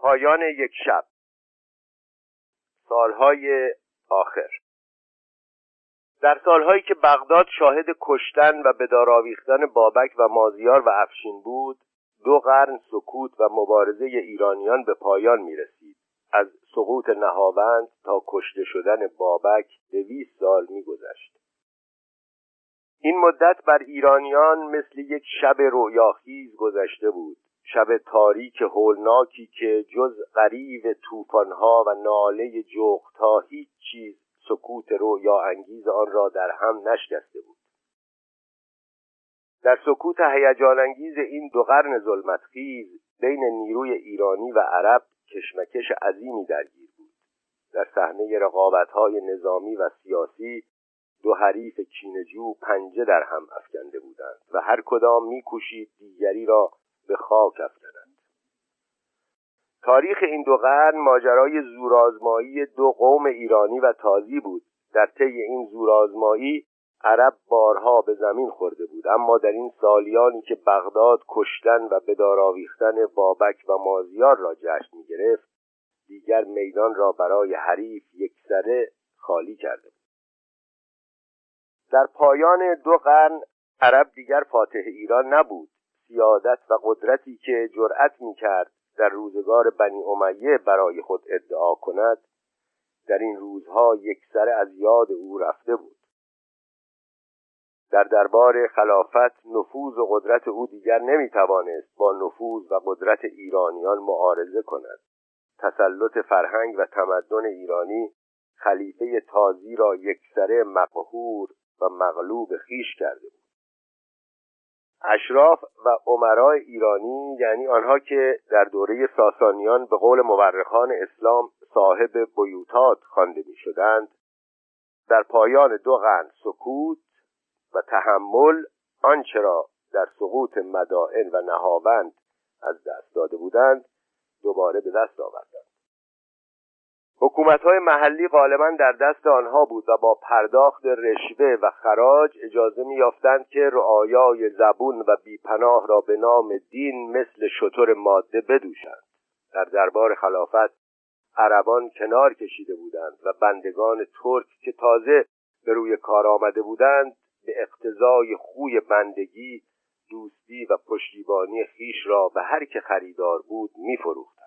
پایان یک شب. سالهای آخر. در سالهایی که بغداد شاهد کشتن و به بابک و مازیار و افشین بود دو قرن سکوت و مبارزه ایرانیان به پایان می رسید از سقوط نهاوند تا کشته شدن بابک دویست سال می گذشت. این مدت بر ایرانیان مثل یک شب رویاخیز گذشته بود. شب تاریک هولناکی که جز غریب طوفانها و ناله جغدها هیچ چیز سکوت رویا انگیز آن را در هم نشکسته بود. در سکوت هیجان انگیز این دو قرن ظلمتخیز بین نیروی ایرانی و عرب کشمکش عظیمی درگیر بود. در صحنه رقابت‌های نظامی و سیاسی دو حریف کینجو پنجه در هم افکنده بودند و هر کدام میکوشید دیگری را به خاک افکنند تاریخ این دو قرن ماجرای زورآزمایی دو قوم ایرانی و تازی بود. در طی این زورآزمایی عرب بارها به زمین خورده بود. اما در این سالیانی که بغداد کشتن و به آویختن بابک و مازیار را جشن می گرفت دیگر میدان را برای حریف یکسره خالی کرده بود. در پایان دو قرن عرب دیگر فاتح ایران نبود. سیادت و قدرتی که جرأت می کرد در روزگار بنی امیه برای خود ادعا کند در این روزها یکسره از یاد او رفته بود. در دربار خلافت نفوذ و قدرت او دیگر نمی‌توانست با نفوذ و قدرت ایرانیان معارضه کند. تسلط فرهنگ و تمدن ایرانی خلیفه تازی را یکسره مقهور و مغلوب خیش کرده اشراف و عمرای ایرانی یعنی آنها که در دوره ساسانیان به قول مورخان اسلام صاحب بیوتات خوانده می شدند در پایان دو قرن سکوت و تحمل آنچه را در سقوط مدائن و نهاوند از دست داده بودند دوباره به دست آوردند. حکومت های محلی غالبا در دست آنها بود و با پرداخت رشوه و خراج اجازه میافتند که رعایای زبون و بیپناه را به نام دین مثل شطور ماده بدوشند. در دربار خلافت عربان کنار کشیده بودند و بندگان ترک که تازه به روی کار آمده بودند به اقتضای خوی بندگی دوستی و پشتیبانی خیش را به هر که خریدار بود میفروختند.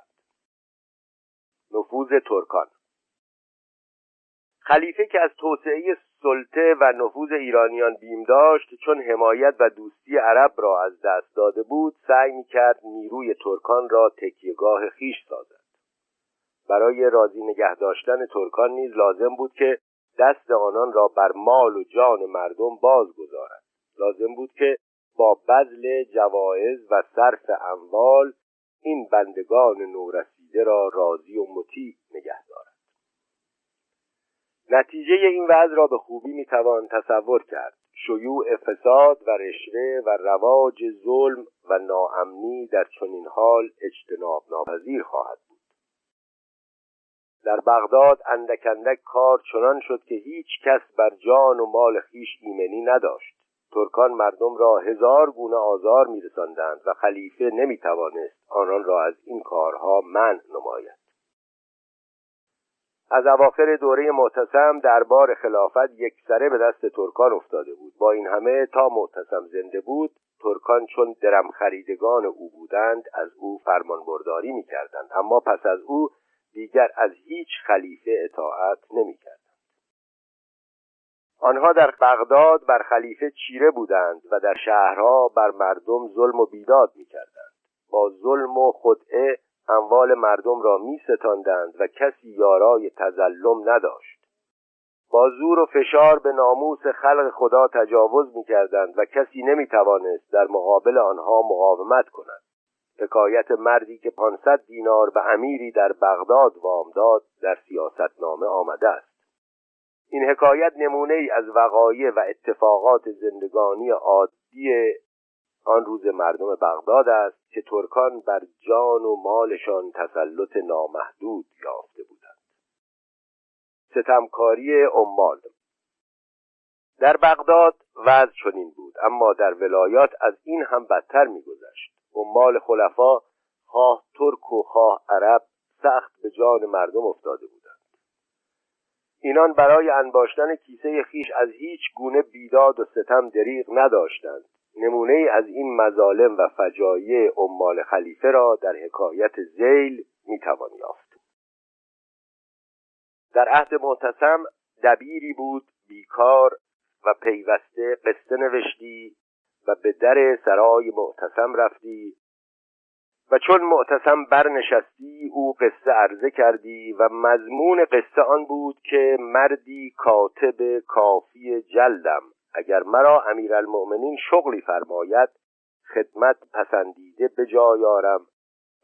نفوذ ترکان. خلیفه که از توسعه سلطه و نفوذ ایرانیان بیم داشت چون حمایت و دوستی عرب را از دست داده بود سعی می‌کرد نیروی ترکان را تکیهگاه خیش سازد. برای راضی نگه داشتن ترکان نیز لازم بود که دست آنان را بر مال و جان مردم باز گذارد لازم بود که با بذل جوایز و صرف اموال این بندگان نورسیده را راضی و مطیع نگه دارد. نتیجه این وضع را به خوبی می‌توان تصور کرد. شیوع فساد و رشوه و رواج ظلم و ناامنی در چنین حال اجتناب ناپذیر خواهد بود. در بغداد اندک اندک کار چنان شد که هیچ کس بر جان و مال خیش ایمنی نداشت. ترکان مردم را هزار گونه آزار میرساندند و خلیفه نمی‌توانست آنان را از این کارها منع نماید. از اواخر دوره معتصم دربار خلافت یکسره به دست ترکان افتاده بود. با این همه تا معتصم زنده بود ترکان چون درم خریدگان او بودند از او فرمانبرداری می‌کردند. اما پس از او دیگر از هیچ خلیفه اطاعت نمی‌کردند آنها در بغداد بر خلیفه چیره بودند و در شهرها بر مردم ظلم و بیداد می‌کردند. با ظلم و خدعه اموال مردم را می ستاندند و کسی یارای تزلم نداشت. با زور و فشار به ناموس خلق خدا تجاوز می کردند و کسی نمی توانست در مقابل آنها مقاومت کند. حکایت مردی که 500 دینار به امیری در بغداد وام داد در سیاستنامه آمده است. این حکایت نمونه ای از وقایع و اتفاقات زندگانی عادی آن روز مردم بغداد است که ترکان بر جان و مالشان تسلط نامحدود یافته بودند. ستمکاری عمال در بغداد وضع چنین بود اما در ولایات از این هم بدتر میگذشت. عمال خلفا خواه ترک و خواه عرب سخت به جان مردم افتاده بودند اینان برای انباشتن کیسه خیش از هیچ گونه بیداد و ستم دریغ نداشتند. نمونه از این مظالم و فجایع عمال خلیفه را در حکایت زیل می‌توان یافت. در عهد معتصم دبیری بود بیکار و پیوسته قصه نوشتی و به در سرای معتصم رفتی و چون معتصم برنشستی او قصه عرضه کردی و مضمون قصه آن بود که مردی کاتب کافی جلدم. اگر مرا امیرالمؤمنین شغلی فرماید خدمت پسندیده به جای آرم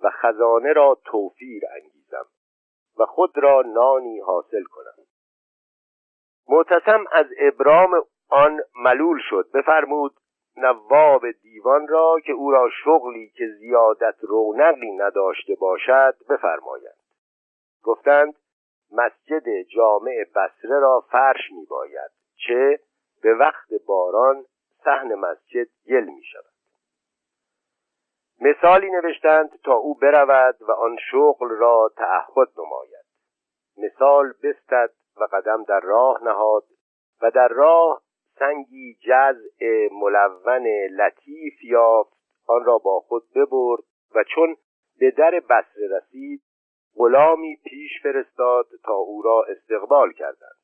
و خزانه را توفیر انگیزم و خود را نانی حاصل کنم. معتصم از ابرام آن ملول شد. بفرمود نواب دیوان را که او را شغلی که زیادت رونقی نداشته باشد بفرمایند. گفتند مسجد جامع بسره را فرش می باید چه به وقت باران صحن مسجد گل می شود مثالی نوشتند تا او برود و آن شغل را تعهد نماید. مثال بستد و قدم در راه نهاد و در راه سنگی جزع ملون لطیف یافت آن را با خود ببرد و چون به در بسره رسید غلامی پیش فرستاد تا او را استقبال کردند.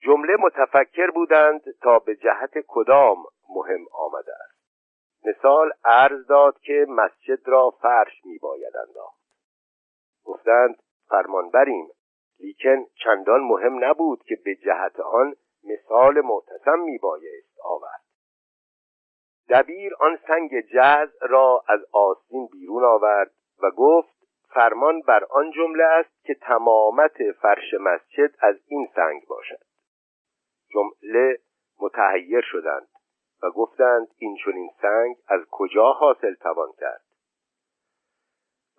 جمله متفکر بودند تا به جهت کدام مهم آمده است. مثال عرض داد که مسجد را فرش می باید انداخت. گفتند فرمان بریم لیکن چندان مهم نبود که به جهت آن مثال معتصم می بایست آورد. دبیر آن سنگ جز را از آستین بیرون آورد و گفت فرمان بر آن جمله است که تمامت فرش مسجد از این سنگ باشد. جمله متحیر شدند و گفتند این چنین سنگ از کجا حاصل توان کرد؟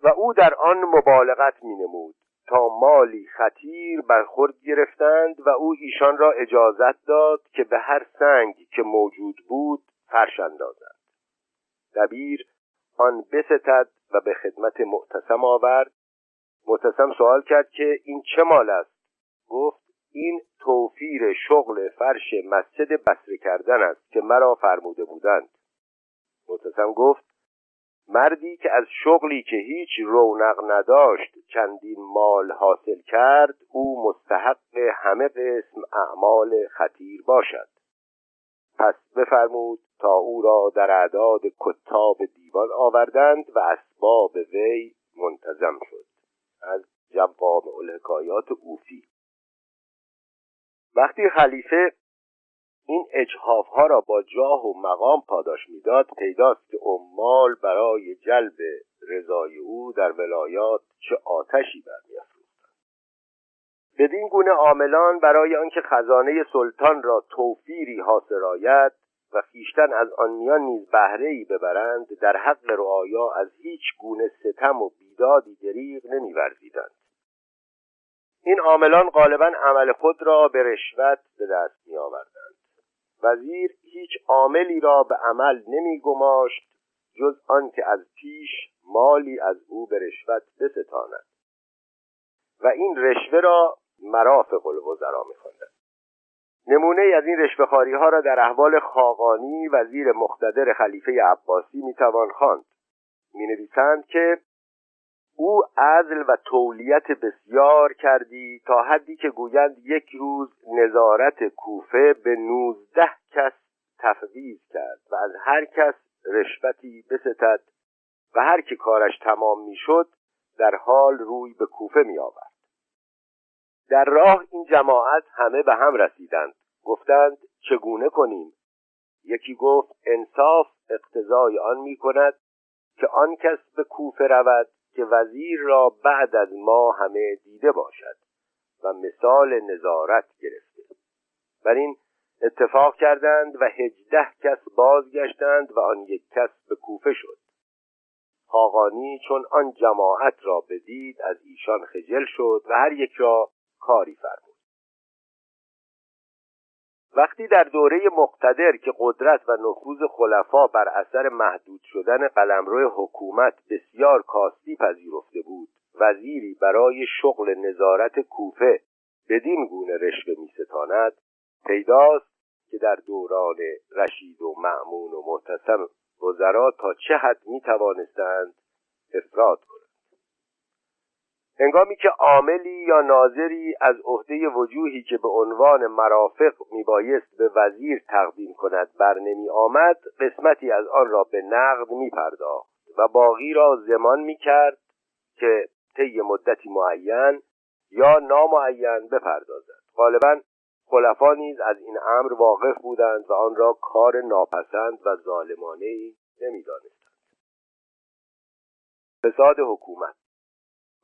و او در آن مبالغت می نمود. تا مالی خطیر برخورد گرفتند و او ایشان را اجازت داد که به هر سنگ که موجود بود فرش اندازند. دبیر آن بستد و به خدمت معتصم آورد. معتصم سوال کرد که این چه مال است؟ گفت این توفیر شغل فرش مسجد بسره کردن است که مرا فرموده بودند. معتصم گفت مردی که از شغلی که هیچ رونق نداشت چندین مال حاصل کرد او مستحق همه قسم اعمال خطیر باشد. پس بفرمود تا او را در اعداد کتاب دیوان آوردند و اسباب وی منتظم شد. از جواب الحکایات اوفی. وقتی خلیفه این اجحاف ها را با جاه و مقام پاداش می‌داد. پیداست که عمال برای جلب رضای او در ولایات چه آتشی برمیافروختند. بدین گونه عاملان برای آنکه خزانه سلطان را توفیری حاصل آید و خیشتن از آن میان نیز بهره ای ببرند در حق رعایا از هیچ گونه ستم و بیدادی دریغ نمیورزیدند. این عاملان غالبا عمل خود را به رشوت به دست می آوردند وزیر هیچ عاملی را به عمل نمی گماشت جز آنکه از پیش مالی از او به رشوت بستاند و این رشوه را مرافق الوزرا میخواندند نمونه از این رشوهخواری ها را در احوال خاقانی وزیر مختدر خلیفه عباسی می‌توان خواند. می‌نویسند که او عزل و تولیت بسیار کردی تا حدی که گویند یک روز نظارت کوفه به نوزده کس تفویض کرد و از هر کس رشوتی بستد و هر که کارش تمام می‌شد در حال روی به کوفه می آورد در راه این جماعت همه به هم رسیدند. گفتند چگونه کنیم؟ یکی گفت انصاف اقتضای آن می کند که آن کس به کوفه رود که وزیر را بعد از ما همه دیده باشد و مثال نظارت گرفته. بر این اتفاق کردند و هجده کس بازگشتند و آن یک کس به کوفه شد. خاقانی چون آن جماعت را بدید از ایشان خجل شد و هر یک را کاری فرمود. وقتی در دوره مقتدر که قدرت و نفوذ خلفا بر اثر محدود شدن قلمرو حکومت بسیار کاستی پذیرفته بود وزیری برای شغل نظارت کوفه بدین گونه رشوه میستاند پیداست که در دوران رشید و معمون و محتسم وزرا تا چه حد می توانستند افراد کنند. هنگامی که عاملی یا ناظری از عهده وجوهی که به عنوان مرافق میبایست به وزیر تقدیم کند بر نمی آمد قسمتی از آن را به نقد می پرداخت و باقی را زمان می کرد که طی مدتی معین یا نامعین بپردازد. غالبا خلفا نیز از این امر واقف بودند و آن را کار ناپسند و ظالمانه ای نمی‌دانستند. فساد حکومت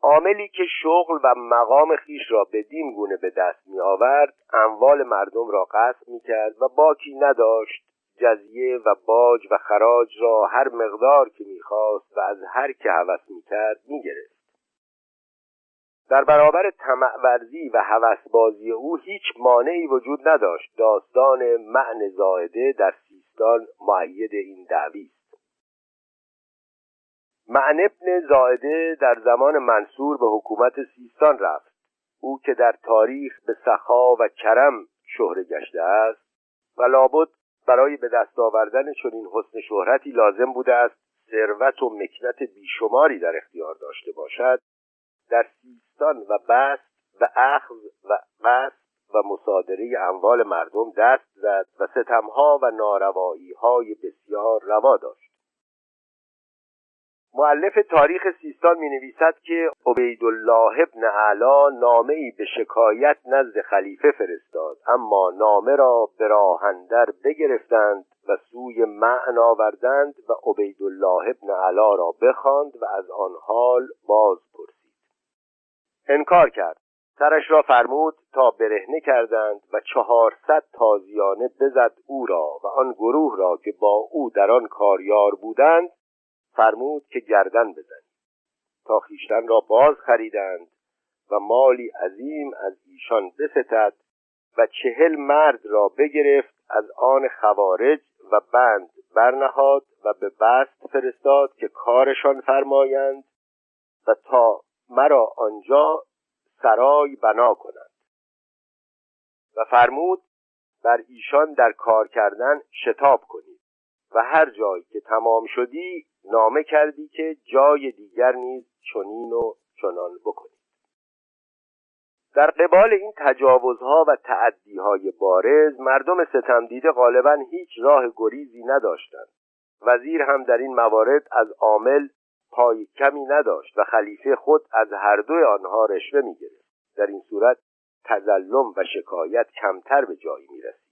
عاملی که شغل و مقام خیش را بدین گونه به دست می آورد اموال مردم را قصد می کرد و باکی نداشت. جزیه و باج و خراج را هر مقدار که می‌خواست و از هر که هوس می‌کرد می‌گرفت. در برابر ورزی و بازی او هیچ مانعی وجود نداشت. داستان معن زائده در سیستان معید این دعوی معن ابن زائده در زمان منصور به حکومت سیستان رفت. او که در تاریخ به سخا و کرم شهره گشته است و لابد برای به دست آوردن چنین حسن شهرتی لازم بوده است ثروت و مکنت بیشماری در اختیار داشته باشد در سیستان و بست و اخذ و قصد و مصادره اموال مردم دست زد و ستمها و ناروایی های بسیار روا داشت. معلف تاریخ سیستان می نویسد که عبیدالله ابن علا نامه ای به شکایت نزد خلیفه فرستاد اما نامه را به راهندر بگرفتند و سوی معن آوردند و عبیدالله ابن علا را بخواند و از آن حال باز پرسید. انکار کرد. سرش را فرمود تا برهنه کردند و چهارصد تازیانه بزد او را و آن گروه را که با او در آن کاریار بودند فرمود که گردن بزنید تا خیشتن را باز خریدند و مالی عظیم از ایشان بستد و چهل مرد را بگرفت از آن خوارج و بند برنهاد و به بست فرستاد که کارشان فرمایند و تا مرا آنجا سرای بنا کنند. و فرمود بر ایشان در کار کردن شتاب کنید و هر جای که تمام شدی نامه کردی که جای دیگر نیز چنین و چنان بکنید در قبال این تجاوزها و تعدیهای بارز مردم ستمدیده غالبا هیچ راه گریزی نداشتند. وزیر هم در این موارد از عامل پای کمی نداشت و خلیفه خود از هر دوی آنها رشوه می‌گرفت. در این صورت تظلم و شکایت کمتر به جایی می‌رسید.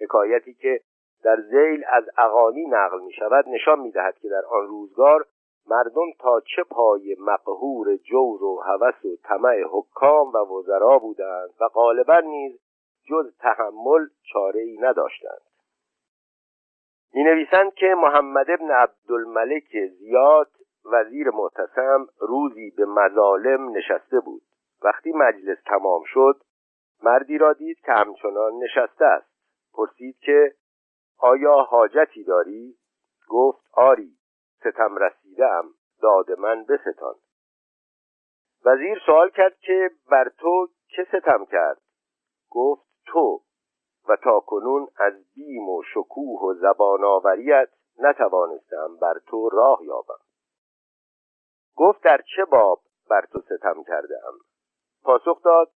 حکایتی که در زیل از اغانی نقل می شود نشان می دهد که در آن روزگار مردم تا چه پای مقهور جور و هوس و طمع حکام و وزرا بودند و غالبا نیز جز تحمل چاره ای نداشتند. می نویسند که محمد ابن عبدالملک زیاد وزیر معتصم روزی به مظالم نشسته بود. وقتی مجلس تمام شد مردی را دید که همچنان نشسته است. پرسید که آیا حاجتی داری؟ گفت آری. ستم رسیدم. داد من بستان. وزیر سوال کرد که بر تو چه ستم کرد؟ گفت تو. و تا کنون از بیم و شکوه و زبان آوریت نتوانستم بر تو راه یابم. گفت در چه باب بر تو ستم کرده ام پاسخ داد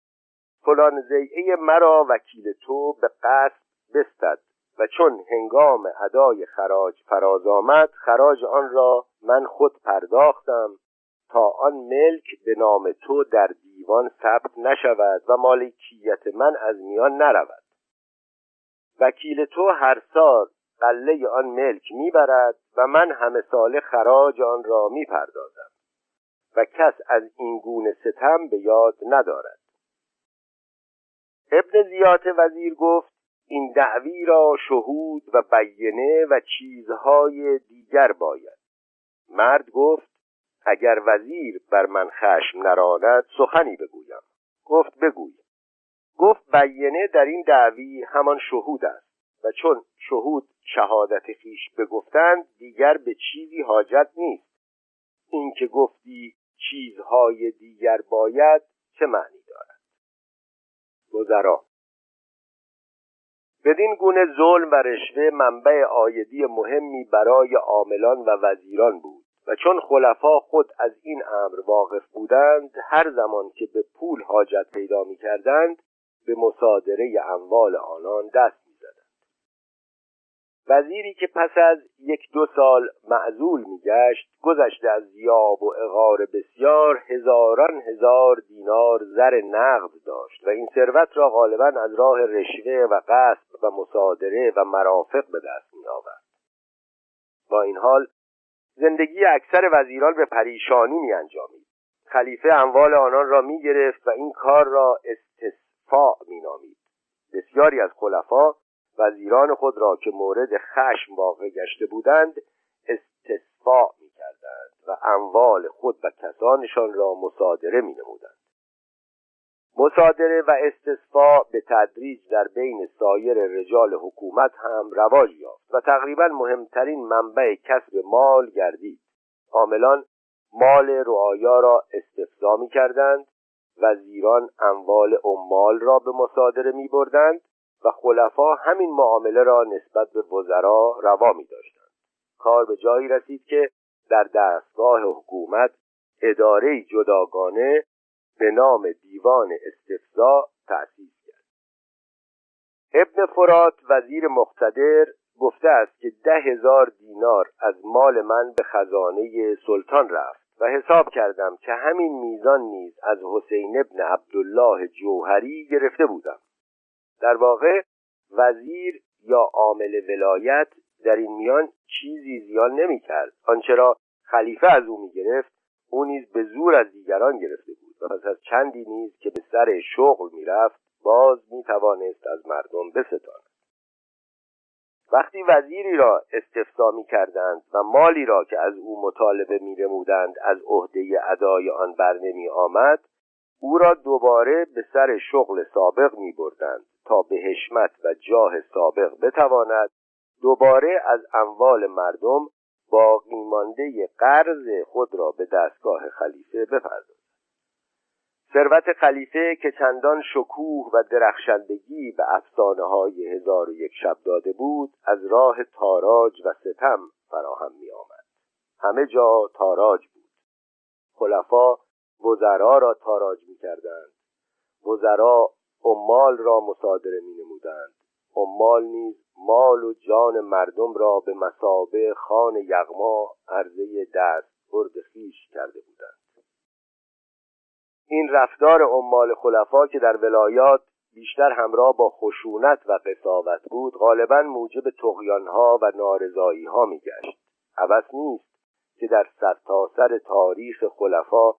فلان زیعه مرا وکیل تو به قصد بستد. و چون هنگام ادای خراج فراز آمد خراج آن را من خود پرداختم تا آن ملک به نام تو در دیوان ثبت نشود و مالکیت من از میان نرود. وکیل تو هر سال قله آن ملک می‌برد و من همه سال خراج آن را می‌پردازم و کس از این گونه ستم به یاد ندارد. ابن زیات وزیر گفت این دعوی را شهود و بیینه و چیزهای دیگر باید. مرد گفت اگر وزیر بر من خشم نراند سخنی بگویم. گفت بگوی. گفت بیینه در این دعوی همان شهود است و چون شهود شهادت خیش بگفتند دیگر به چیزی حاجت نیست. اینکه گفتی چیزهای دیگر باید چه معنی دارد؟ گذرا بدین گونه ظلم و رشوه منبع آیدی مهمی برای عاملان و وزیران بود و چون خلفا خود از این امر واقف بودند هر زمان که به پول حاجت پیدا می کردند به مصادره اموال آنان دست وزیری که پس از یک دو سال معزول میگشت گذشته از زیاب و اغار بسیار هزاران هزار دینار زر نقد داشت و این ثروت را غالبا از راه رشوه و قصب و مصادره و مرافق به دست می آورد. با این حال زندگی اکثر وزیران به پریشانی می انجامید. خلیفه اموال آنان را می گرفت و این کار را استصفاع می نامید. بسیاری از خلفا وزیران خود را که مورد خشم واقع گشته بودند استصفاع می کردند و اموال خود و کسانشان را مصادره می نمودند. مصادره و استصفاع به تدریج در بین سایر رجال حکومت هم رواج یافت و تقریبا مهمترین منبع کسب مال گردید عاملان مال رعایا را استفضا می کردند وزیران اموال عمال را به مصادره می بردند و خلفا همین معامله را نسبت به وزرا روا می داشتند کار به جایی رسید که در دستگاه حکومت اداره جداگانه به نام دیوان استفزا تأسیس کرد. ابن فرات وزیر مقتدر گفته است که ده هزار دینار از مال من به خزانه سلطان رفت و حساب کردم که همین میزان نیز از حسین ابن عبدالله جوهری گرفته بودم. در واقع وزیر یا عامل ولایت در این میان چیزی زیان نمی کرد آنچه را خلیفه از او می گرفت او نیز به زور از دیگران گرفته بود و پس از چندی نیز که به سر شغل می رفت باز می توانست از مردم بستاند. وقتی وزیری را استفسا می کردند و مالی را که از او مطالبه می از عهده ادای آن بر نمی آمد او را دوباره به سر شغل سابق می بردند تا به حشمت و جاه سابق بتواند دوباره از اموال مردم باقی مانده قرض خود را به دستگاه خلیفه بپردازد ثروت خلیفه که چندان شکوه و درخشندگی به افسانه های هزار و یک شب داده بود از راه تاراج و ستم فراهم می آمد. همه جا تاراج بود خلفا وزرا را تاراج می کردند وزرا عمال را مصادره می نمودند عمال نیز مال و جان مردم را به مسابه خان یغما عرضه دست برد خیش کرده بودند. این رفتار عمال خلفا که در ولایات بیشتر همراه با خشونت و قصاوت بود غالبا موجب تقیانها و نارضاییها میگشت. عوض نیست که در سرتاسر سر تاریخ خلفا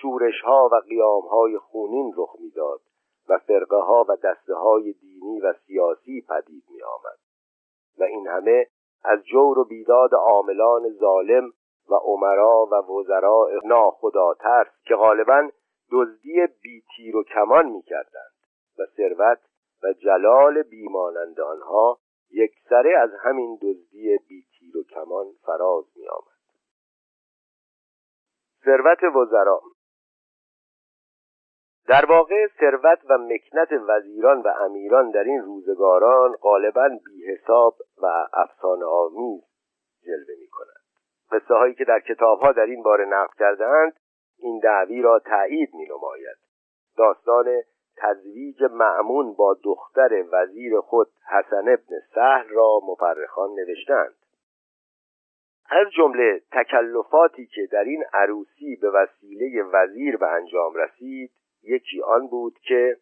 شورشها و قیامهای خونین رخ می‌داد و فرقه ها و دسته های دینی و سیاسی پدید می آمد و این همه از جور و بیداد عاملان ظالم و عمرا و وزراء ناخداتر که غالبا دزدی بی تیر و کمان می کردند و ثروت و جلال بیمانند آنها سره از همین دزدی بی تیر و کمان فراز می آمد ثروت وزرا در واقع ثروت و مکنت وزیران و امیران در این روزگاران غالبا بی حساب و افسانه آمیز جلوه می کنند قصه هایی که در کتاب ها در این باره نقل کردهاند این دعوی را تایید می نماید داستان تزویج معمون با دختر وزیر خود حسن ابن سهل را مفرخان نوشتند از جمله تکلفاتی که در این عروسی به وسیله وزیر به انجام رسید یکی آن بود که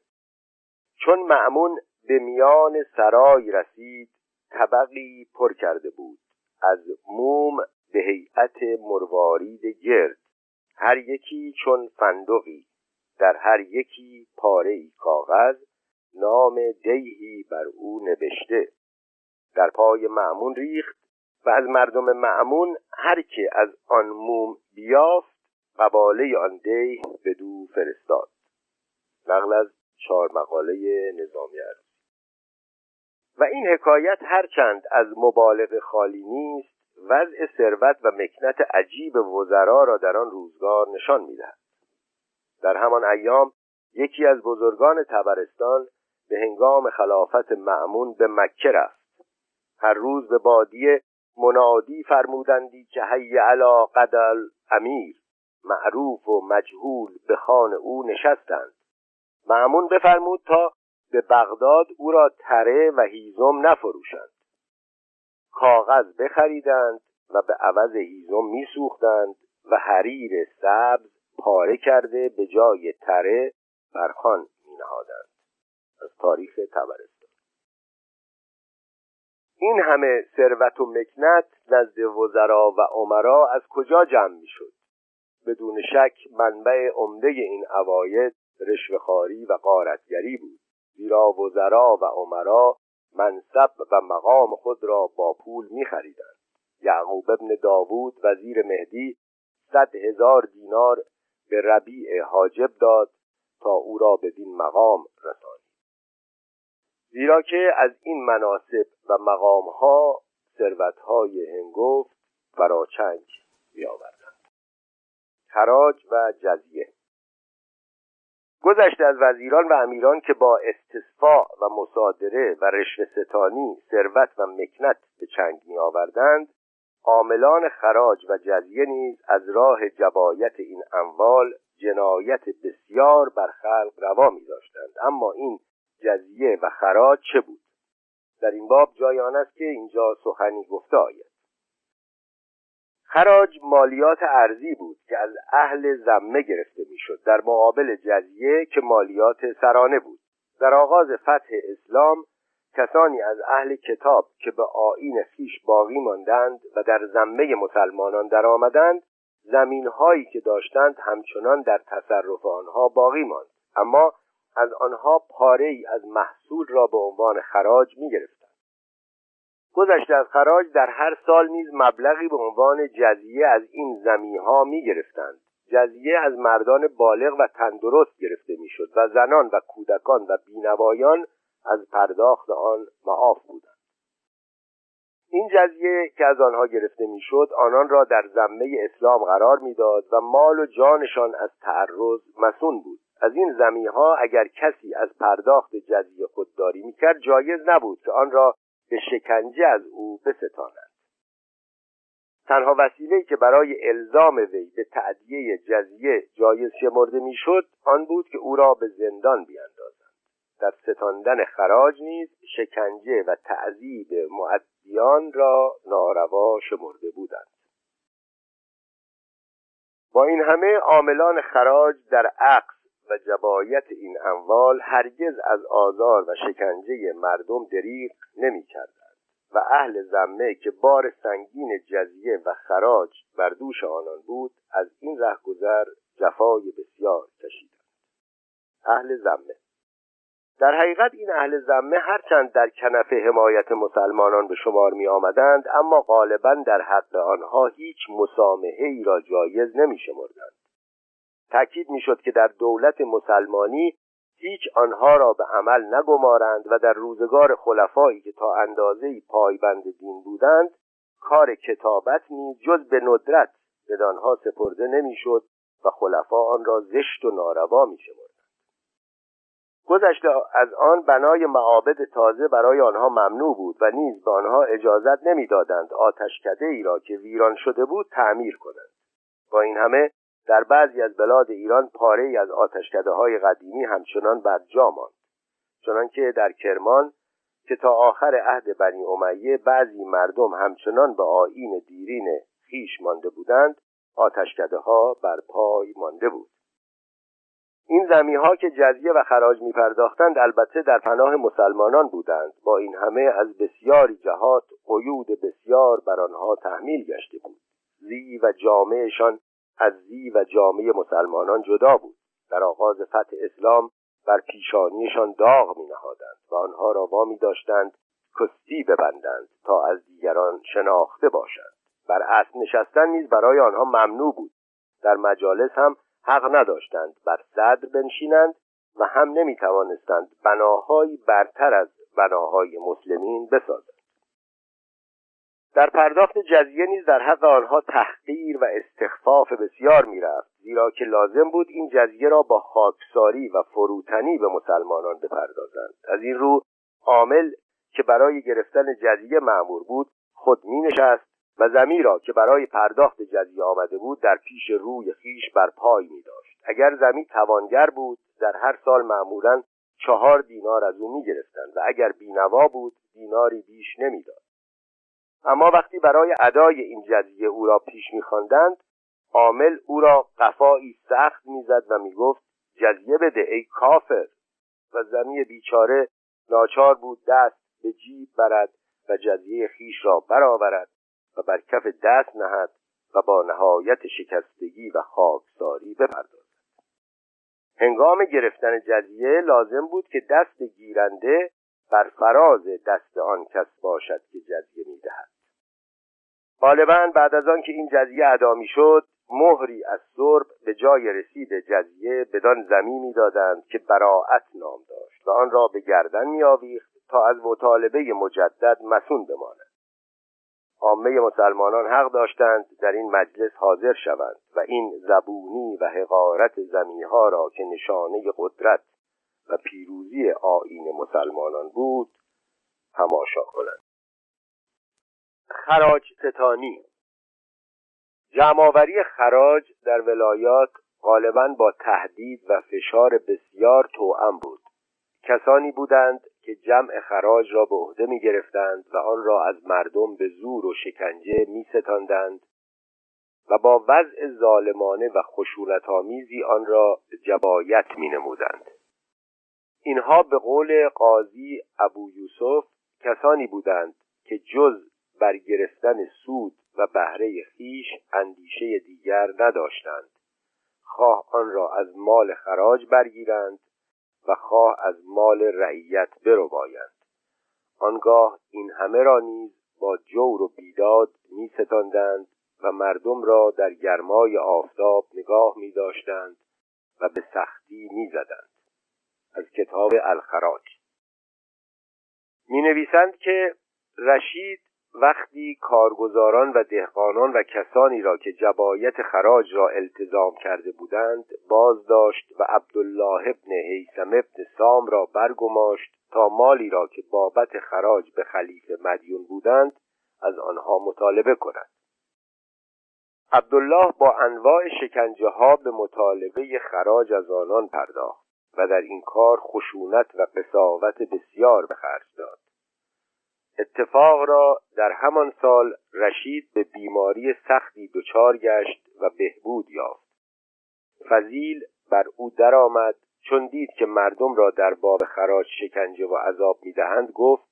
چون معمون به میان سرای رسید طبقی پر کرده بود. از موم به هیئت مروارید گرد. هر یکی چون فندقی در هر یکی پاره کاغذ نام دیهی بر او نوشته. در پای معمون ریخت و از مردم معمون هر که از آن موم بیافت قباله آن دیه به دو فرستاد. نقل از چهار مقاله نظامی عروضی و این حکایت هرچند از مبالغ خالی نیست وضع ثروت و مکنت عجیب وزرا را در آن روزگار نشان می‌دهد. در همان ایام یکی از بزرگان تبرستان به هنگام خلافت معمون به مکه رفت. هر روز به بادیه منادی فرمودندی که حی علا قدل امیر معروف و مجهول به خان او نشستند. معمون بفرمود تا به بغداد او را تره و هیزم نفروشند. کاغذ بخریدند و به عوض هیزم میسوختند و حریر سبز پاره کرده به جای تره برخان مینهادند. از تاریخ تبرستان این همه ثروت و مکنت نزد وزرا و عمرا از کجا جمع می‌شد؟ بدون شک منبع عمده این عواید رشوهخواری و قارتگری بود. زیرا وزرا و عمرا منصب و مقام خود را با پول میخریدند. یعقوب ابن داوود وزیر مهدی صد هزار دینار به ربیع حاجب داد تا او را بدین مقام رسانید زیرا که از این مناسب و مقامها ثروتهای هنگفت فراچنگ بیاوردند. خراج و جزیه گذشته از وزیران و امیران که با استصفاع و مصادره و رشوه ستانی ثروت و مکنت به چنگ می آوردند عاملان خراج و جزیه نیز از راه جبایت این اموال جنایت بسیار بر خلق روا می داشتند اما این جزیه و خراج چه بود؟ در این باب جای آن است که اینجا سخنی گفته آید. خراج مالیات ارزی بود که از اهل زمه گرفته می‌شد در مقابل جزیه که مالیات سرانه بود در آغاز فتح اسلام کسانی از اهل کتاب که به آیین خیش باقی ماندند و در زمه مسلمانان درآمدند زمینهایی که داشتند همچنان در تصرف آنها باقی ماند اما از آنها پاره ای از محصول را به عنوان خراج می گرفتند. گذشته از خراج در هر سال نیز مبلغی به عنوان جزیه از این زمین ها می گرفتند. جزیه از مردان بالغ و تندرست گرفته می‌شد و زنان و کودکان و بینوایان از پرداخت آن معاف بودند. این جزیه که از آنها گرفته می‌شد آنان را در ذمه اسلام قرار می‌داد و مال و جانشان از تعرض مسون بود از این زمین ها اگر کسی از پرداخت جزیه خودداری می‌کرد جایز نبود که آن را به شکنجه از او بستاند تنها وسیله که برای الزام وی به تعدیه جزیه جایز شمرده می‌شد آن بود که او را به زندان بیاندازند. در ستاندن خراج نیز شکنجه و تعذیب معدیان را ناروا شمرده بودند. با این همه عاملان خراج در عقص جبایت این اموال هرگز از آزار و شکنجه مردم دریغ نمی کردند و اهل زمه که بار سنگین جزیه و خراج بر دوش آنان بود از این رهگذر جفای بسیار کشیدند. اهل زمه در حقیقت این اهل زمه هرچند در کنف حمایت مسلمانان به شمار می آمدند اما غالبا در حق آنها هیچ مسامحه ای را جایز نمی شمردند تأکید می‌شد که در دولت مسلمانی هیچ آنها را به عمل نگمارند و در روزگار خلفایی که تا اندازه پایبند دین بودند کار کتابت نیز جز به ندرت بدانها سپرده نمی‌شد و خلفا آن را زشت و ناروا میشمردند. گذشته از آن بنای معابد تازه برای آنها ممنوع بود و نیز به آنها اجازت نمی‌دادند آتشکده ای را که ویران شده بود تعمیر کنند. با این همه در بعضی از بلاد ایران پاره ای از آتشکده های قدیمی همچنان بر جا ماند. چنانکه در کرمان که تا آخر عهد بنی امیه بعضی مردم همچنان به آیین دیرین خیش مانده بودند آتشکده ها بر پای مانده بود. این زمین ها که جزیه و خراج می پرداختند البته در پناه مسلمانان بودند. با این همه از بسیاری جهات قیود بسیار بر آنها تحمیل گشته بود. زی و جامعشان از زی و جامعه مسلمانان جدا بود. در آغاز فتح اسلام بر پیشانیشان داغ می نهادند و آنها را وامی داشتند کستی ببندند تا از دیگران شناخته باشند. بر اسب نشستن نیز برای آنها ممنوع بود. در مجالس هم حق نداشتند بر صدر بنشینند و هم نمی توانستند بناهایی برتر از بناهای مسلمین بسازند. در پرداخت جزیه نیز در حق آنها تحقیر و استخفاف بسیار می‌رفت زیرا که لازم بود این جزیه را با خاکساری و فروتنی به مسلمانان بپردازند. از این رو عامل که برای گرفتن جزیه معمور بود خود می نشست و زمین را که برای پرداخت جزیه آمده بود در پیش روی خیش بر پای می داشت اگر زمین توانگر بود در هر سال معمولا چهار دینار از او می گرفتند و اگر بینوا بود دیناری بیش نمی‌داد. اما وقتی برای ادای این جزیه او را پیش میخواندند عامل او را قفایی سخت می‌زد و می‌گفت جزیه بده ای کافر! و زمین بیچاره ناچار بود دست به جیب برد و جزیه خیش را برآورد و بر کف دست نهد و با نهایت شکستگی و خاکساری بپردازد. هنگام گرفتن جزیه لازم بود که دست گیرنده بر فراز دست آن کس باشد که جزیه می‌دهد. غالبا بعد از آن که این جزیه ادا شد مهری از سرب به جای رسید جزیه بدان زمین می‌دادند که براعت نام داشت و آن را به گردن میآویخت تا از مطالبه مجدد مسون بماند. عامه مسلمانان حق داشتند در این مجلس حاضر شوند و این زبونی و حقارت زمینها را که نشانه قدرت و پیروزی آین مسلمانان بود تماشا کنند. خراج ستانی جمعآوری خراج در ولایات غالبا با تهدید و فشار بسیار توأم بود کسانی بودند که جمع خراج را به عهده می گرفتند و آن را از مردم به زور و شکنجه می ستاندند و با وضع ظالمانه و خشونت آمیزی آن را جبایت می نمودند. اینها به قول قاضی ابو یوسف کسانی بودند که جز بر گرفتن سود و بهره خیش اندیشه دیگر نداشتند. خواه آن را از مال خراج برگیرند و خواه از مال رعیت بربایند. آنگاه این همه را نیز با جور و بیداد می ستاندند و مردم را در گرمای آفتاب نگاه می داشتند و به سختی می زدند. از کتاب الخراج. می نویسند که رشید وقتی کارگزاران و دهقانان و کسانی را که جبایت خراج را التزام کرده بودند باز داشت و عبدالله ابن حیسم ابن سام را برگماشت تا مالی را که بابت خراج به خلیفه مدیون بودند از آنها مطالبه کند. عبدالله با انواع شکنجه ها به مطالبه خراج از آنان پرداخت و در این کار خشونت و قصاوت بسیار به خرج داد. اتفاق را در همان سال رشید به بیماری سختی دچار گشت و بهبود یافت. فضیل بر او درآمد چون دید که مردم را در باب خراج شکنجه و عذاب می‌دهند گفت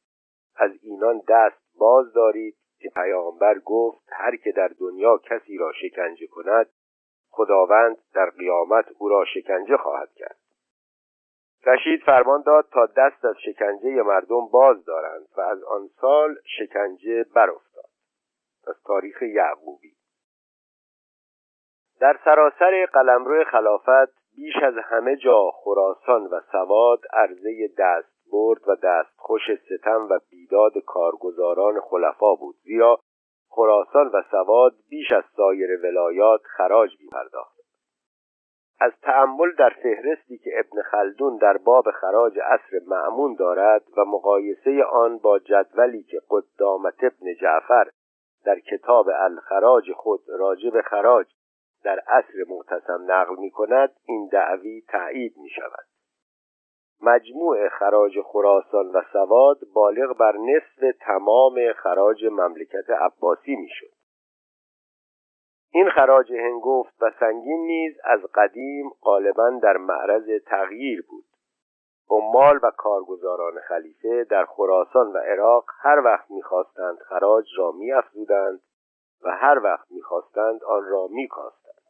از اینان دست باز دارید که پیامبر گفت هر که در دنیا کسی را شکنجه کند خداوند در قیامت او را شکنجه خواهد کرد. رشید فرمان داد تا دست از شکنجه مردم باز دارند و از آن سال شکنجه برافتاد. از تاریخ یعقوبی. در سراسر قلمرو خلافت بیش از همه جا خراسان و سواد عرضه دست برد و دست خوش ستم و بیداد کارگزاران خلفا بود. زیرا خراسان و سواد بیش از سایر ولایات خراج پرداخت از تعمل در فهرستی که ابن خلدون در باب خراج عصر معمون دارد و مقایسه آن با جدولی که قدامت ابن جعفر در کتاب الخراج خود راجع به خراج در عصر معتصم نقل می کند این دعوی تایید می شود. مجموع خراج خراسان و سواد بالغ بر نصف تمام خراج مملکت عباسی می شد. این خراج هنگفت و سنگین نیز از قدیم غالبا در معرض تغییر بود. عمال و کارگزاران خلیفه در خراسان و عراق هر وقت می‌خواستند خراج را میافزودند و هر وقت می‌خواستند آن را میکاستند.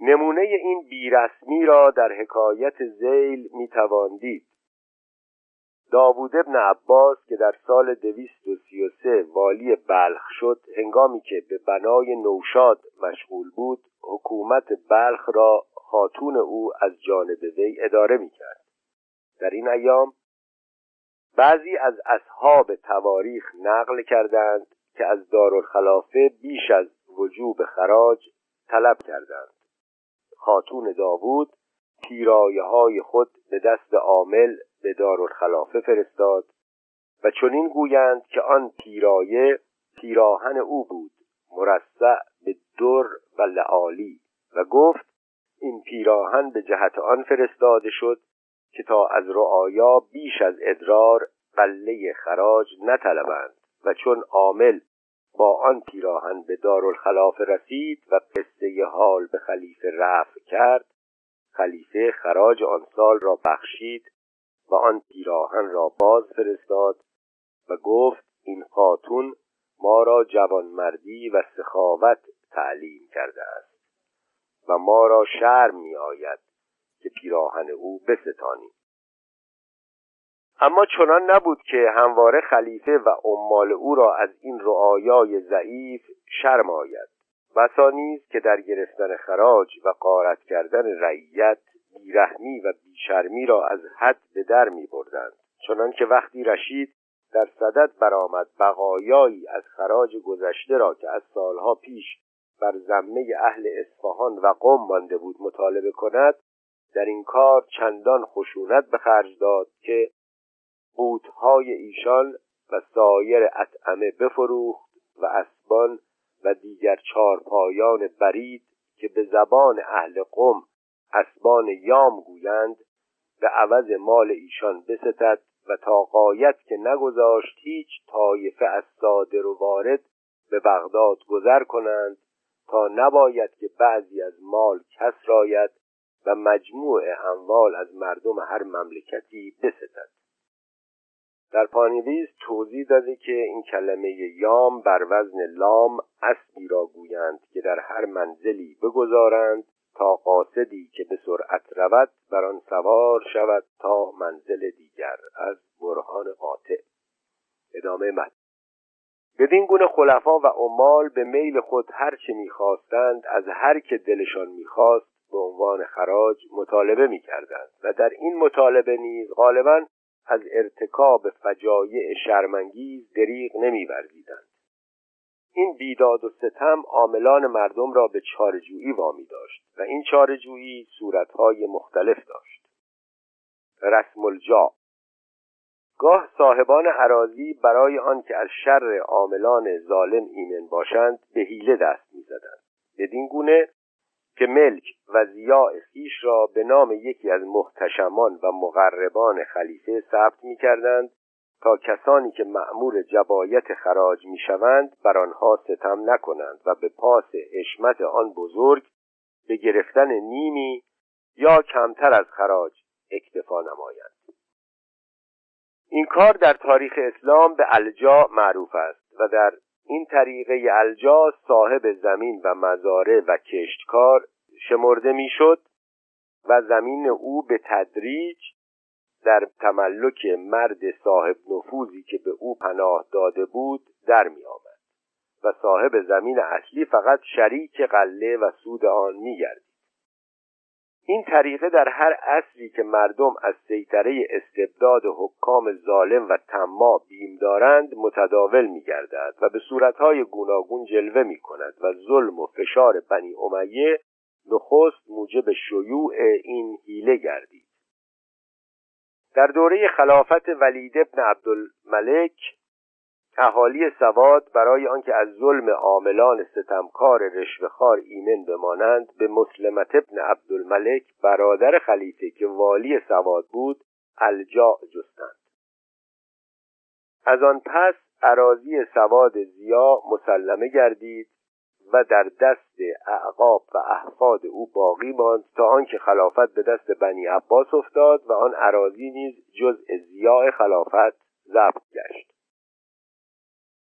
نمونه این بیرسمی را در حکایت زیل می‌توان دید. داوود ابن عباس که در سال دویست و سی و سه والی بلخ شد هنگامی که به بنای نوشاد مشغول بود حکومت بلخ را خاتون او از جانب وی اداره می‌کرد. در این ایام بعضی از اصحاب تواریخ نقل کردند که از دارالخلافه بیش از وجوب خراج طلب کردند. خاتون داوود پیرایه های خود به دست عامل به دارالخلافه فرستاد و چنین گویند که آن پیرایه پیراهن او بود مرصع به در و لعالی و گفت این پیراهن به جهت آن فرستاده شد که تا از رعایا بیش از ادرار قله خراج نطلبند و چون عامل با آن پیراهن به دارالخلافه رسید و قصه حال به خلیفه رفع کرد خلیفه خراج آن سال را بخشید و آن پیراهن را باز فرستاد و گفت این خاتون ما را جوانمردی و سخاوت تعلیم کرده است و ما را شرم می آید که پیراهن او بستانیم اما چنان نبود که همواره خلیفه و عمال او را از این رعایای ضعیف شرم آید. بسا نیز که در گرفتن خراج و قارت کردن رعیت بیرحمی و بیشرمی را از حد به در می بردند چنان که وقتی رشید در صدد برآمد بقایایی از خراج گذشته را که از سالها پیش بر زمه اهل اصفهان و قم مانده بود مطالبه کند در این کار چندان خشونت به خرج داد که قوتهای ایشان و سایر اطعمه بفروخت و اسبان و دیگر چارپایان برید که به زبان اهل قم اسبان یام گویند به عوض مال ایشان بستد و تا قایت که نگذاشت هیچ طایفه از صادر و وارد به بغداد گذر کنند تا نباید که بعضی از مال کس راید و مجموع اموال از مردم هر مملکتی بستد. در پانیویز توضیح داده که این کلمه یام بر وزن لام اسبی را گویند که در هر منزلی بگذارند تا قاصدی که به سرعت رود بر آن سوار شود تا منزل دیگر از برهان قاطع. ادامه مد. بدین گونه خلفا و عمال به میل خود هر چه می‌خواستند از هر که دلشان می‌خواست به عنوان خراج مطالبه می‌کردند. و در این مطالبه نیز غالبا از ارتکاب فجایع شرمنگیز دریغ نمیورزیدند. این بیداد و ستم عاملان مردم را به چارجویی وامی داشت و این چارجویی صورتهای مختلف داشت. رسم الجا گاه صاحبان عراضی برای آنکه از شر عاملان ظالم ایمن باشند به حیله دست می‌زدند. بدین گونه که ملک و زیاء خیش را به نام یکی از محتشمان و مقربان خلیفه ثبت می کردند تا کسانی که مأمور جبایت خراج می‌شوند بر آنها ستم نکنند و به پاس اشمت آن بزرگ به گرفتن نیمی یا کمتر از خراج اکتفا نمایند. این کار در تاریخ اسلام به الجا معروف است و در این طریقه الجا صاحب زمین و مزاره و کشتکار شمرده می‌شد و زمین او به تدریج در تملک مرد صاحب نفوذی که به او پناه داده بود در می آمد. و صاحب زمین اصلی فقط شریک قله و سود آن می این طریقه در هر عصری که مردم از سیطره استبداد حکام ظالم و طماع بیم دارند متداول می گردد و به صورتهای گوناگون جلوه می کند و ظلم و فشار بنی امیه نخست موجب شیوع این حیله گردید. در دوره خلافت ولید ابن عبدالملک اهالی سواد برای آنکه از ظلم عاملان ستمکار رشوهخوار ایمن بمانند به مسلمت ابن عبدالملک برادر خلیفه که والی سواد بود الجا جستند. از آن پس عراضی سواد زیا مسلمه گردید و در دست اعقاب و احفاد او باقی ماند تا آنکه خلافت به دست بنی عباس افتاد و آن عراضی نیز جزء زیاء خلافت ضبط گشت.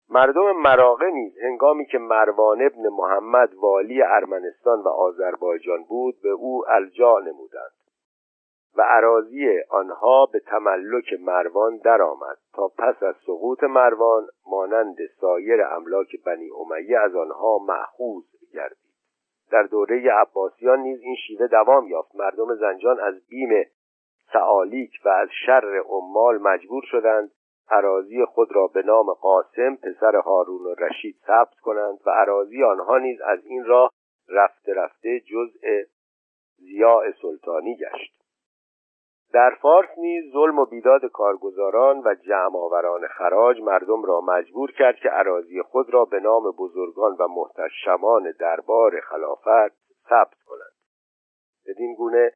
مردم مراغه نیز هنگامی که مروان ابن محمد والی ارمنستان و آذربایجان بود به او الجا نمودند. و عراضی آنها به تملک مروان درآمد تا پس از سقوط مروان مانند سایر املاک بنی امیه از آنها معخوض گردید. در دوره عباسیان نیز این شیوه دوام یافت. مردم زنجان از بیم سعالیک و از شر عمال مجبور شدند عراضی خود را به نام قاسم پسر هارون و رشید ثبت کنند و عراضی آنها نیز از این راه رفته رفته جزء زیاء سلطانی گشت. در فارس نیز ظلم و بیداد کارگزاران و جمع آوران خراج مردم را مجبور کرد که عراضی خود را به نام بزرگان و محتشمان دربار خلافت ثبت کنند. بدین گونه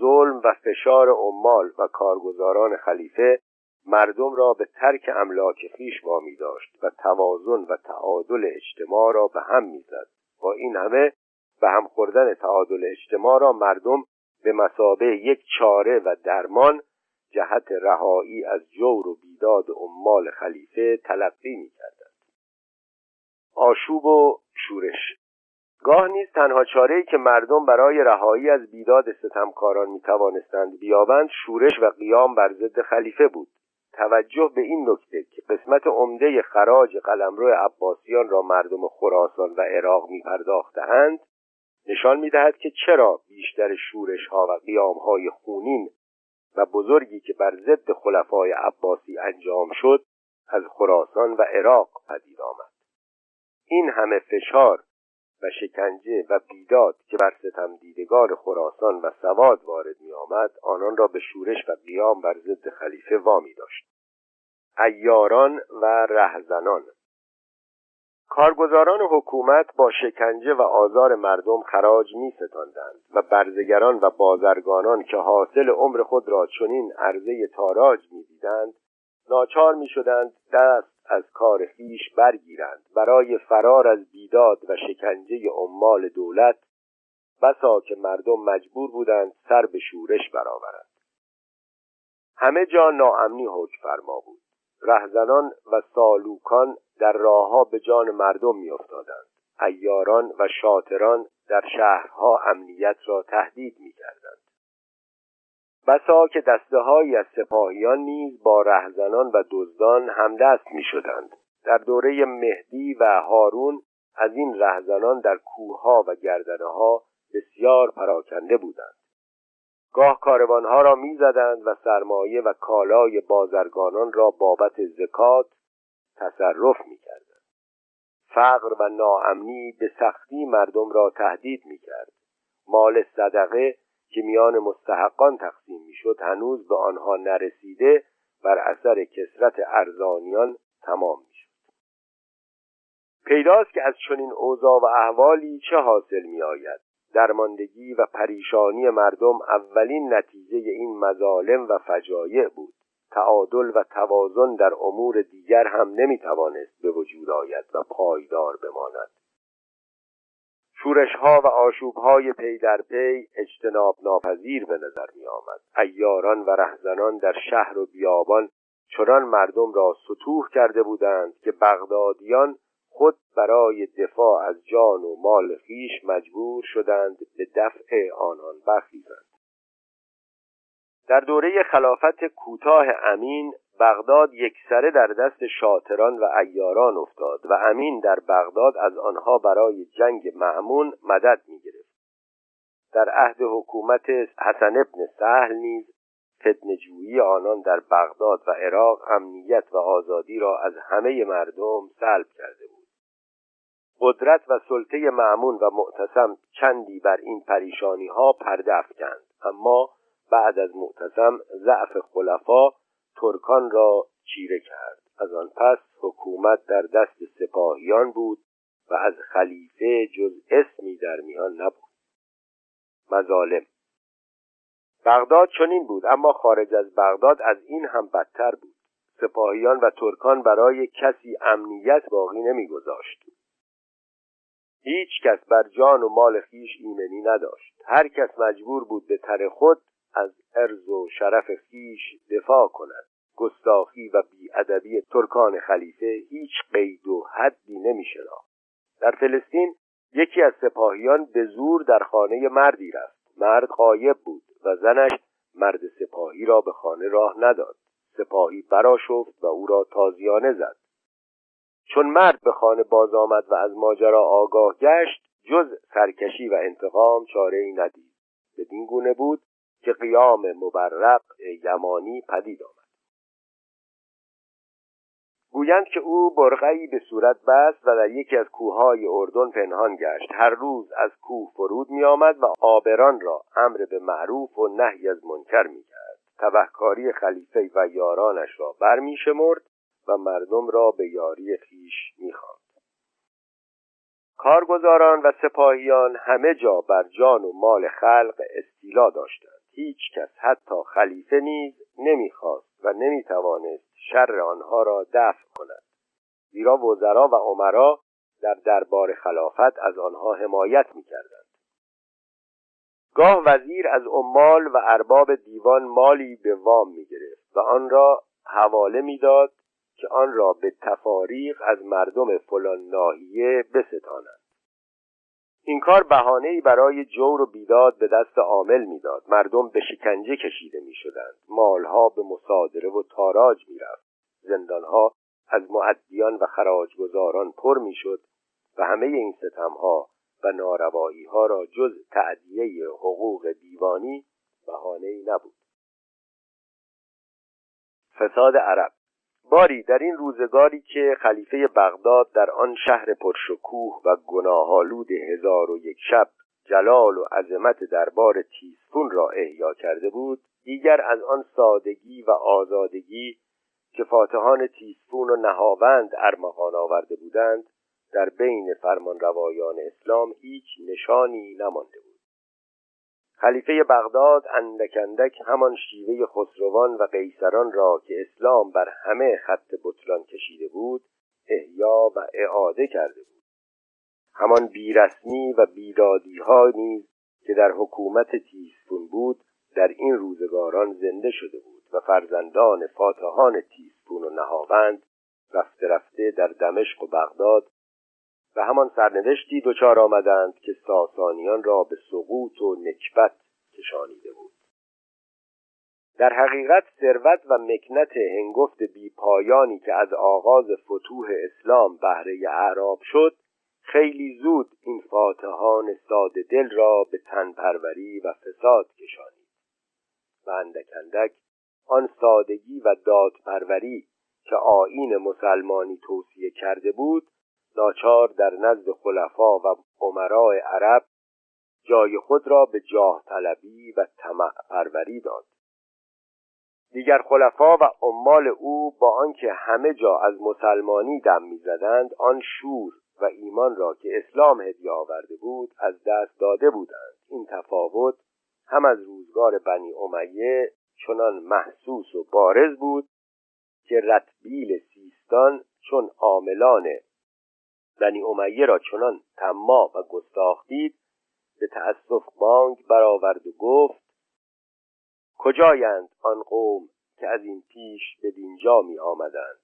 ظلم و فشار عمال و کارگزاران خلیفه مردم را به ترک املاک خیش وامی داشت و توازن و تعادل اجتماع را به هم می‌زد. با این همه به هم خوردن تعادل اجتماع را مردم به مسابه یک چاره و درمان جهت رهایی از جور و بیداد عمال خلیفه تلقی می‌کردند. آشوب و شورش. گاه نیز تنها چاره که مردم برای رهایی از بیداد ستمکاران می توانستند بیابند شورش و قیام بر ضد خلیفه بود. توجه به این نکته که قسمت عمده خراج قلمرو عباسیان را مردم خراسان و عراق می پرداختهند نشان می دهد که چرا بیشتر شورش ها و قیام های خونین و بزرگی که بر ضد خلفای عباسی انجام شد از خراسان و عراق پدید آمد. این همه فشار و شکنجه و بیداد که بر ستم دیدگار خراسان و سواد وارد می آمد آنان را به شورش و قیام بر ضد خلیفه وامی داشت. ایاران و رهزنان کارگزاران حکومت با شکنجه و آزار مردم خراج می ستاندند و برزگران و بازرگانان که حاصل عمر خود را چنین عرضه تاراج می دیدند ناچار می شدند دست از کار خیش برگیرند. برای فرار از بیداد و شکنجه عمال دولت بسا که مردم مجبور بودند سر به شورش برآورند. همه جا ناامنی حکم فرما بود. رهزنان و سالوکان در راهها به جان مردم میافتادند ایاران و شاطران در شهرها امنیت را تهدید می‌کردند بسا که دسته از سپاهیان نیز با رهزنان و دزدان همدست می شدند. در دوره مهدی و هارون از این رهزنان در کوهها و گردنه ها بسیار پراکنده بودند. گاه کاروانها را می‌زدند و سرمایه و کالای بازرگانان را بابت زکات تصرف می‌کردند فقر و ناامنی به سختی مردم را تهدید می‌کرد. مال صدقه که میان مستحقان تقسیم می‌شد هنوز به آنها نرسیده بر اثر کسرت ارزانیان تمام می‌شد. پیداست که از چنین اوضاع و احوالی چه حاصل میآید؟ درماندگی و پریشانی مردم اولین نتیجه این مظالم و فجایع بود. تعادل و توازن در امور دیگر هم نمی‌توانست به وجود آید و پایدار بماند. شورش ها و آشوب های پی در پی اجتناب ناپذیر به نظر می آمد ایاران و رهزنان در شهر و بیابان چنان مردم را سطوح کرده بودند که بغدادیان خود برای دفاع از جان و مال خیش مجبور شدند به دفع آنان برخیزند. در دوره خلافت کوتاه امین بغداد یکسره در دست شاطران و ایاران افتاد و امین در بغداد از آنها برای جنگ معمون مدد می‌گرفت. در عهد حکومت حسن ابن سهل نیز فتنجویی آنان در بغداد و عراق امنیت و آزادی را از همه مردم سلب کرده بود. قدرت و سلطه معمون و معتصم چندی بر این پریشانی ها پرده افکند اما بعد از معتصم ضعف خلفا ترکان را چیره کرد. از آن پس حکومت در دست سپاهیان بود و از خلیفه جز اسمی در میان نبود. مظالم بغداد چنین بود اما خارج از بغداد از این هم بدتر بود. سپاهیان و ترکان برای کسی امنیت باقی نمیگذاشت. هیچ کس بر جان و مال خیش ایمنی نداشت. هر کس مجبور بود به تر خود از ارز و شرف خیش دفاع کند. گستاخی و بیادبی ترکان خلیفه هیچ قید و حدی نمیشناخت. در فلسطین یکی از سپاهیان به زور در خانه مردی رفت. مرد غایب بود و زنش مرد سپاهی را به خانه راه نداد. سپاهی براشفت و او را تازیانه زد. چون مرد به خانه باز آمد و از ماجرا آگاه گشت جز سرکشی و انتقام چاره ای ندید. بدین گونه بود که قیام مبرق یمانی پدید آمد. گویند که او برغی به صورت بست و در یکی از کوههای اردن پنهان گشت. هر روز از کوه فرود می آمد و آبران را امر به معروف و نهی از منکر می کرد تبهکاری خلیفه و یارانش را بر می و مردم را به یاری خیش می خواند. کارگزاران و سپاهیان همه جا بر جان و مال خلق استیلا داشتند. هیچ کس حتی خلیفه نیز نمی‌خواست و نمی‌توانست شر آنها را دفع کند. زیرا وزرا و عمرا در دربار خلافت از آنها حمایت می‌کردند. گاه وزیر از عمال و ارباب دیوان مالی به وام می‌گرفت و آن را حواله می‌داد که آن را به تفاریق از مردم فلان ناحیه بستانند این کار بهانه‌ای برای جور و بیداد به دست عامل می‌داد. مردم به شکنجه کشیده می‌شدند. مالها به مصادره و تاراج می‌رفت. زندانها از معدیان و خراجگزاران پر می‌شد و همه این ستمها و ناروایی ها را جز تعدیه حقوق دیوانی بهانه‌ای نبود. فساد عرب باری در این روزگاری که خلیفه بغداد در آن شهر پرشکوه و گناهالود هزار و یک شب جلال و عظمت دربار تیسفون را احیا کرده بود دیگر از آن سادگی و آزادگی که فاتحان تیسفون و نهاوند ارمغان آورده بودند در بین فرمانروایان اسلام هیچ نشانی نمانده بود. خلیفه بغداد اندک اندک همان شیوه خسروان و قیصران را که اسلام بر همه خط بطلان کشیده بود احیا و اعاده کرده بود. همان بیرسمی و بیدادی ها نیز که در حکومت تیسفون بود در این روزگاران زنده شده بود و فرزندان فاتحان تیسفون و نهاوند رفته رفته در دمشق و بغداد و همان سرنوشتی دچار آمدند که ساسانیان را به سقوط و نکبت کشانیده بود. در حقیقت ثروت و مکنت هنگفت بیپایانی که از آغاز فتوح اسلام بهره اعراب شد خیلی زود این فاتحان ساده دل را به تنپروری و فساد کشانید و اندک اندک آن سادگی و دادپروری که آین مسلمانی توصیه کرده بود ناچار در نزد خلفا و عمراء عرب جای خود را به جاه طلبی و طمع پروری داد. دیگر خلفا و عمال او با آنکه همه جا از مسلمانی دم می‌زدند آن شور و ایمان را که اسلام هدیه آورده بود از دست داده بودند. این تفاوت هم از روزگار بنی امیه چنان محسوس و بارز بود که رتبیل سیستان چون عاملان بنی امیه را چنان تما و گستاخ دید به تأسف بانگ برآورد و گفت کجایند آن قوم که از این پیش به دینجا می آمدند؟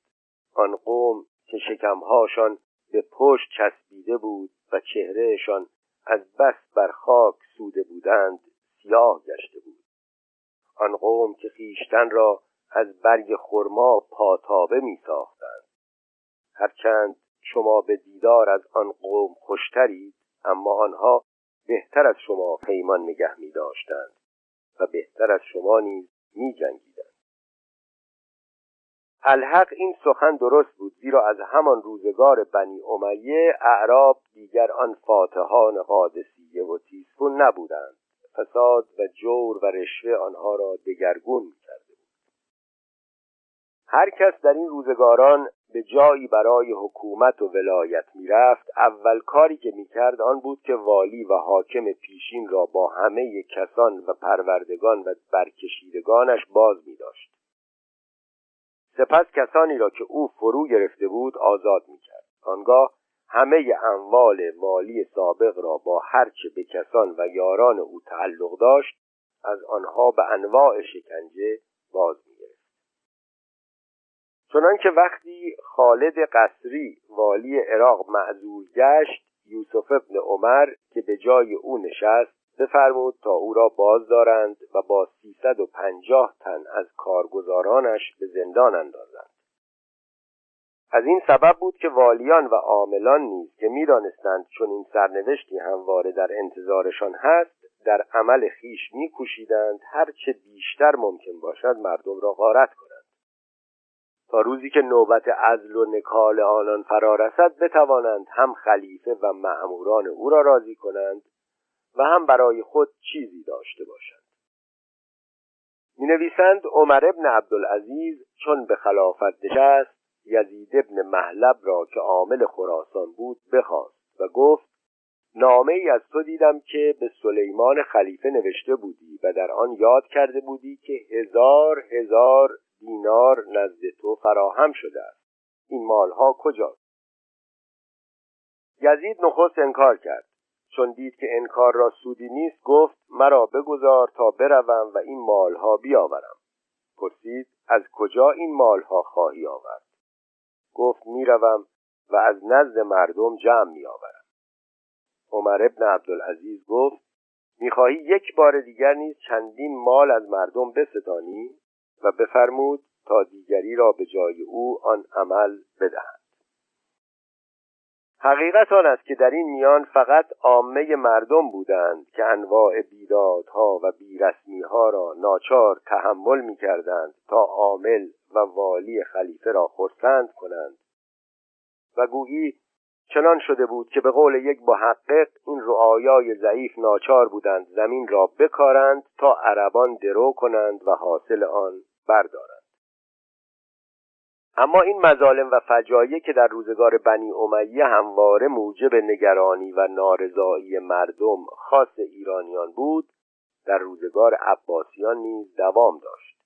آن قوم که شکمهاشان به پشت چسبیده بود و چهرهشان از بس بر خاک سوده بودند سیاه گشته بود. آن قوم که خیشتن را از برگ خرما پاتابه می ساختند. هرچند شما به دیدار از آن قوم خوشترید اما آنها بهتر از شما پیمان نگه می داشتند و بهتر از شما نیز می جنگیدند الحق این سخن درست بود زیرا از همان روزگار بنی امیه اعراب دیگر آن فاتحان قادسیه و تیسفون نبودند. فساد و جور و رشوه آنها را دگرگون کرده بود. هر کس در این روزگاران به جایی برای حکومت و ولایت می‌رفت اول کاری که می‌کرد آن بود که والی و حاکم پیشین را با همه کسان و پروردگان و برکشیدگانش باز میداشت. سپس کسانی را که او فرو گرفته بود آزاد می‌کرد. آنگاه همه اموال مالی سابق را با هرچه به کسان و یاران او تعلق داشت از آنها به انواع شکنجه باز چنانکه وقتی خالد قصری والی عراق معذول گشت یوسف ابن عمر که به جای او نشست بفرمود تا او را باز دارند و با سیصد و پنجاه تن از کارگزارانش به زندان اندازند. از این سبب بود که والیان و عاملان نیز که می‌دانستند چون این سرنوشتی همواره در انتظارشان هست در عمل خیش میکوشیدند هرچه بیشتر ممکن باشد مردم را غارت کنند. تا روزی که نوبت عزل و نکال آنان فرا رسد بتوانند هم خلیفه و معموران او را راضی کنند و هم برای خود چیزی داشته باشند. می نویسند عمر ابن عبدالعزیز چون به خلافت نشست یزید ابن محلب را که عامل خراسان بود بخواست و گفت نامه ای از تو دیدم که به سلیمان خلیفه نوشته بودی و در آن یاد کرده بودی که هزار هزار دینار نزد تو فراهم شده است. این مالها کجاست؟ یزید نخست انکار کرد. چون دید که انکار را سودی نیست گفت مرا بگذار تا بروم و این مالها بیاورم. پرسید از کجا این مالها خواهی آورد؟ گفت می‌روم و از نزد مردم جمع میآورم. عمر ابن عبدالعزیز گفت می‌خواهی یک بار دیگر نیز چندین مال از مردم بستانی؟ و بفرمود تا دیگری را به جای او آن عمل بدهند حقیقت آن است که در این میان فقط عامه مردم بودند که انواع بیدادها و بیرسمیها را ناچار تحمل می کردند تا عامل و والی خلیفه را خرسند کنند. و گویی چنان شده بود که به قول یک محقق این رعایای ضعیف ناچار بودند زمین را بکارند تا عربان درو کنند و حاصل آن بردارند. اما این مظالم و فجایع که در روزگار بنی امیه همواره موجب نگرانی و نارضایی مردم خاص ایرانیان بود در روزگار عباسیان نیز دوام داشت.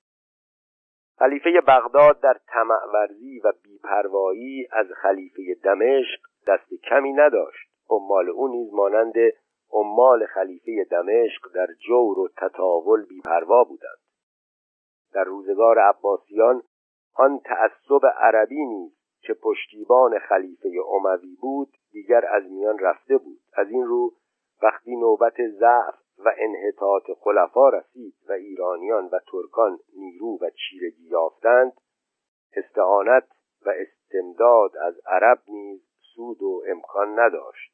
خلیفه بغداد در طمعورزی و بیپروایی از خلیفه دمشق دست کمی نداشت. عمال او نیز مانند عمال خلیفه دمشق در جور و تطاول بیپروا بودند. در روزگار عباسیان آن تعصب عربی نیز که پشتیبان خلیفه عموی بود دیگر از میان رفته بود. از این رو وقتی نوبت ضعف و انحطاط خلفا رسید و ایرانیان و ترکان نیرو و چیرگی یافتند استعانت و استمداد از عرب نیز سود و امکان نداشت.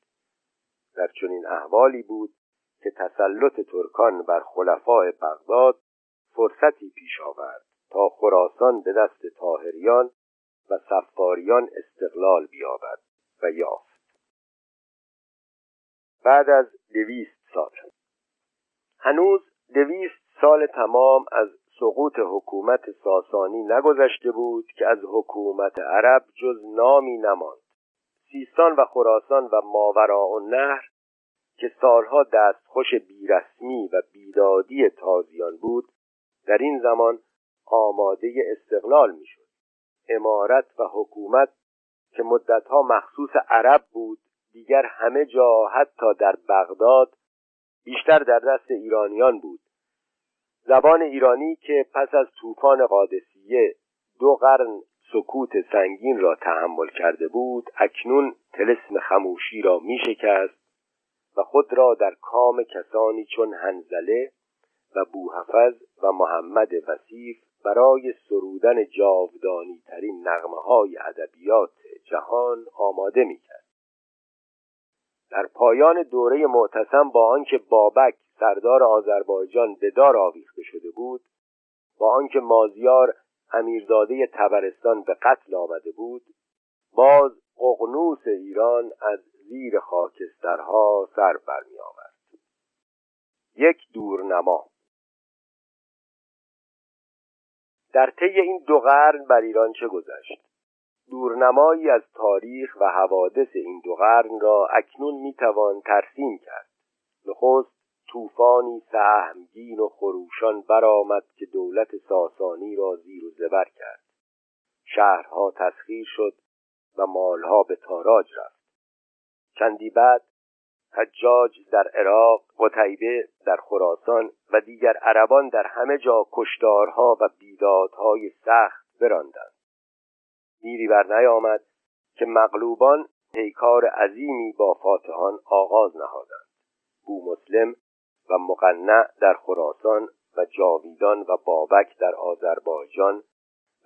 در چنین احوالی بود که تسلط ترکان بر خلفای بغداد فرصتی پیش آورد تا خراسان به دست تاهریان و صفاریان استقلال بیابد و یافت. بعد از دویست سال. هنوز دویست سال تمام از سقوط حکومت ساسانی نگذشته بود که از حکومت عرب جز نامی نماند. سیستان و خراسان و ماوراء و نهر که سالها دستخوش بیرسمی و بیدادی تازیان بود در این زمان آماده استقلال می‌شد. امارت و حکومت که مدتها مخصوص عرب بود دیگر همه جا حتی در بغداد بیشتر در دست ایرانیان بود. زبان ایرانی که پس از طوفان قادسیه دو قرن سکوت سنگین را تحمل کرده بود اکنون تلسم خموشی را می شکست و خود را در کام کسانی چون هنزله و بوحفظ و محمد وسیف برای سرودن جاودانی ترین نغمه های ادبیات جهان آماده می کرد. در پایان دوره معتصم با آنکه بابک سردار آذربایجان به دار آویخته شده بود با آنکه مازیار امیرزاده تبرستان به قتل آمده بود باز ققنوس ایران از زیر خاکسترها سر برمی آورد یک دورنما در طی این دو قرن بر ایران چه گذشت؟ دورنمایی از تاریخ و حوادث این دو قرن را اکنون می‌توان ترسیم کرد. نخست طوفانی سهمگین و خروشان برآمد که دولت ساسانی را زیر و زبر کرد. شهرها تسخیر شد و مالها به تاراج رفت. چندی بعد حجاج در عراق قتیبه در خراسان و دیگر عربان در همه جا کشتارها و بیدادهای سخت براندند. میری بر نیامد که مغلوبان پیکار عظیمی با فاتحان آغاز نهادند. بو مسلم و مقنع در خراسان و جاویدان و بابک در آذربایجان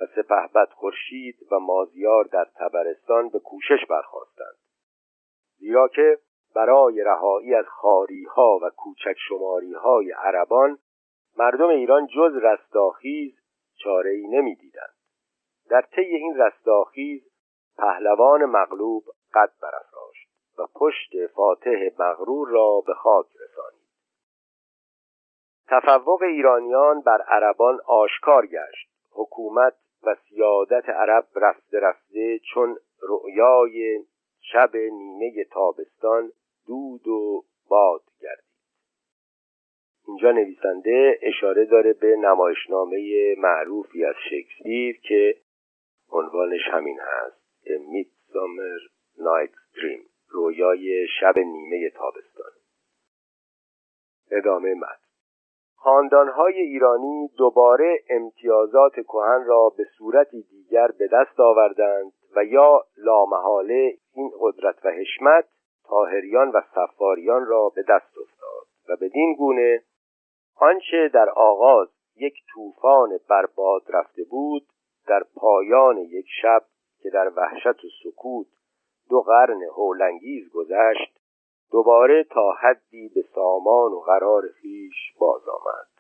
و سپهبد خورشید و مازیار در تبرستان به کوشش برخواستند زیرا که برای رهایی از خاریها و کوچک شماریهای عربان مردم ایران جز رستاخیز چاره ای نمی دیدند. در طی این رستاخیز پهلوان مغلوب قد برافراشت و پشت فاتح مغرور را به خاک رسانید تفوق ایرانیان بر عربان آشکار گشت. حکومت و سیادت عرب رفته رفته چون رؤیای شب نیمه تابستان دود و باد گردید. اینجا نویسنده اشاره داره به نمایشنامه معروفی از شکسپیر که عنوانش همین هست. Midsummer Night's Dream رویای شب نیمه تابستان. ادامه مد خاندانهای ایرانی دوباره امتیازات کهن را به صورتی دیگر به دست آوردند و یا لامحاله این قدرت و حشمت تاهریان و سفاریان را به دست افتاد و بدین گونه آنچه در آغاز یک طوفان برباد رفته بود در پایان یک شب که در وحشت و سکوت دو قرن هولنگیز گذشت دوباره تا حدی به سامان و قرار خیش باز آمد.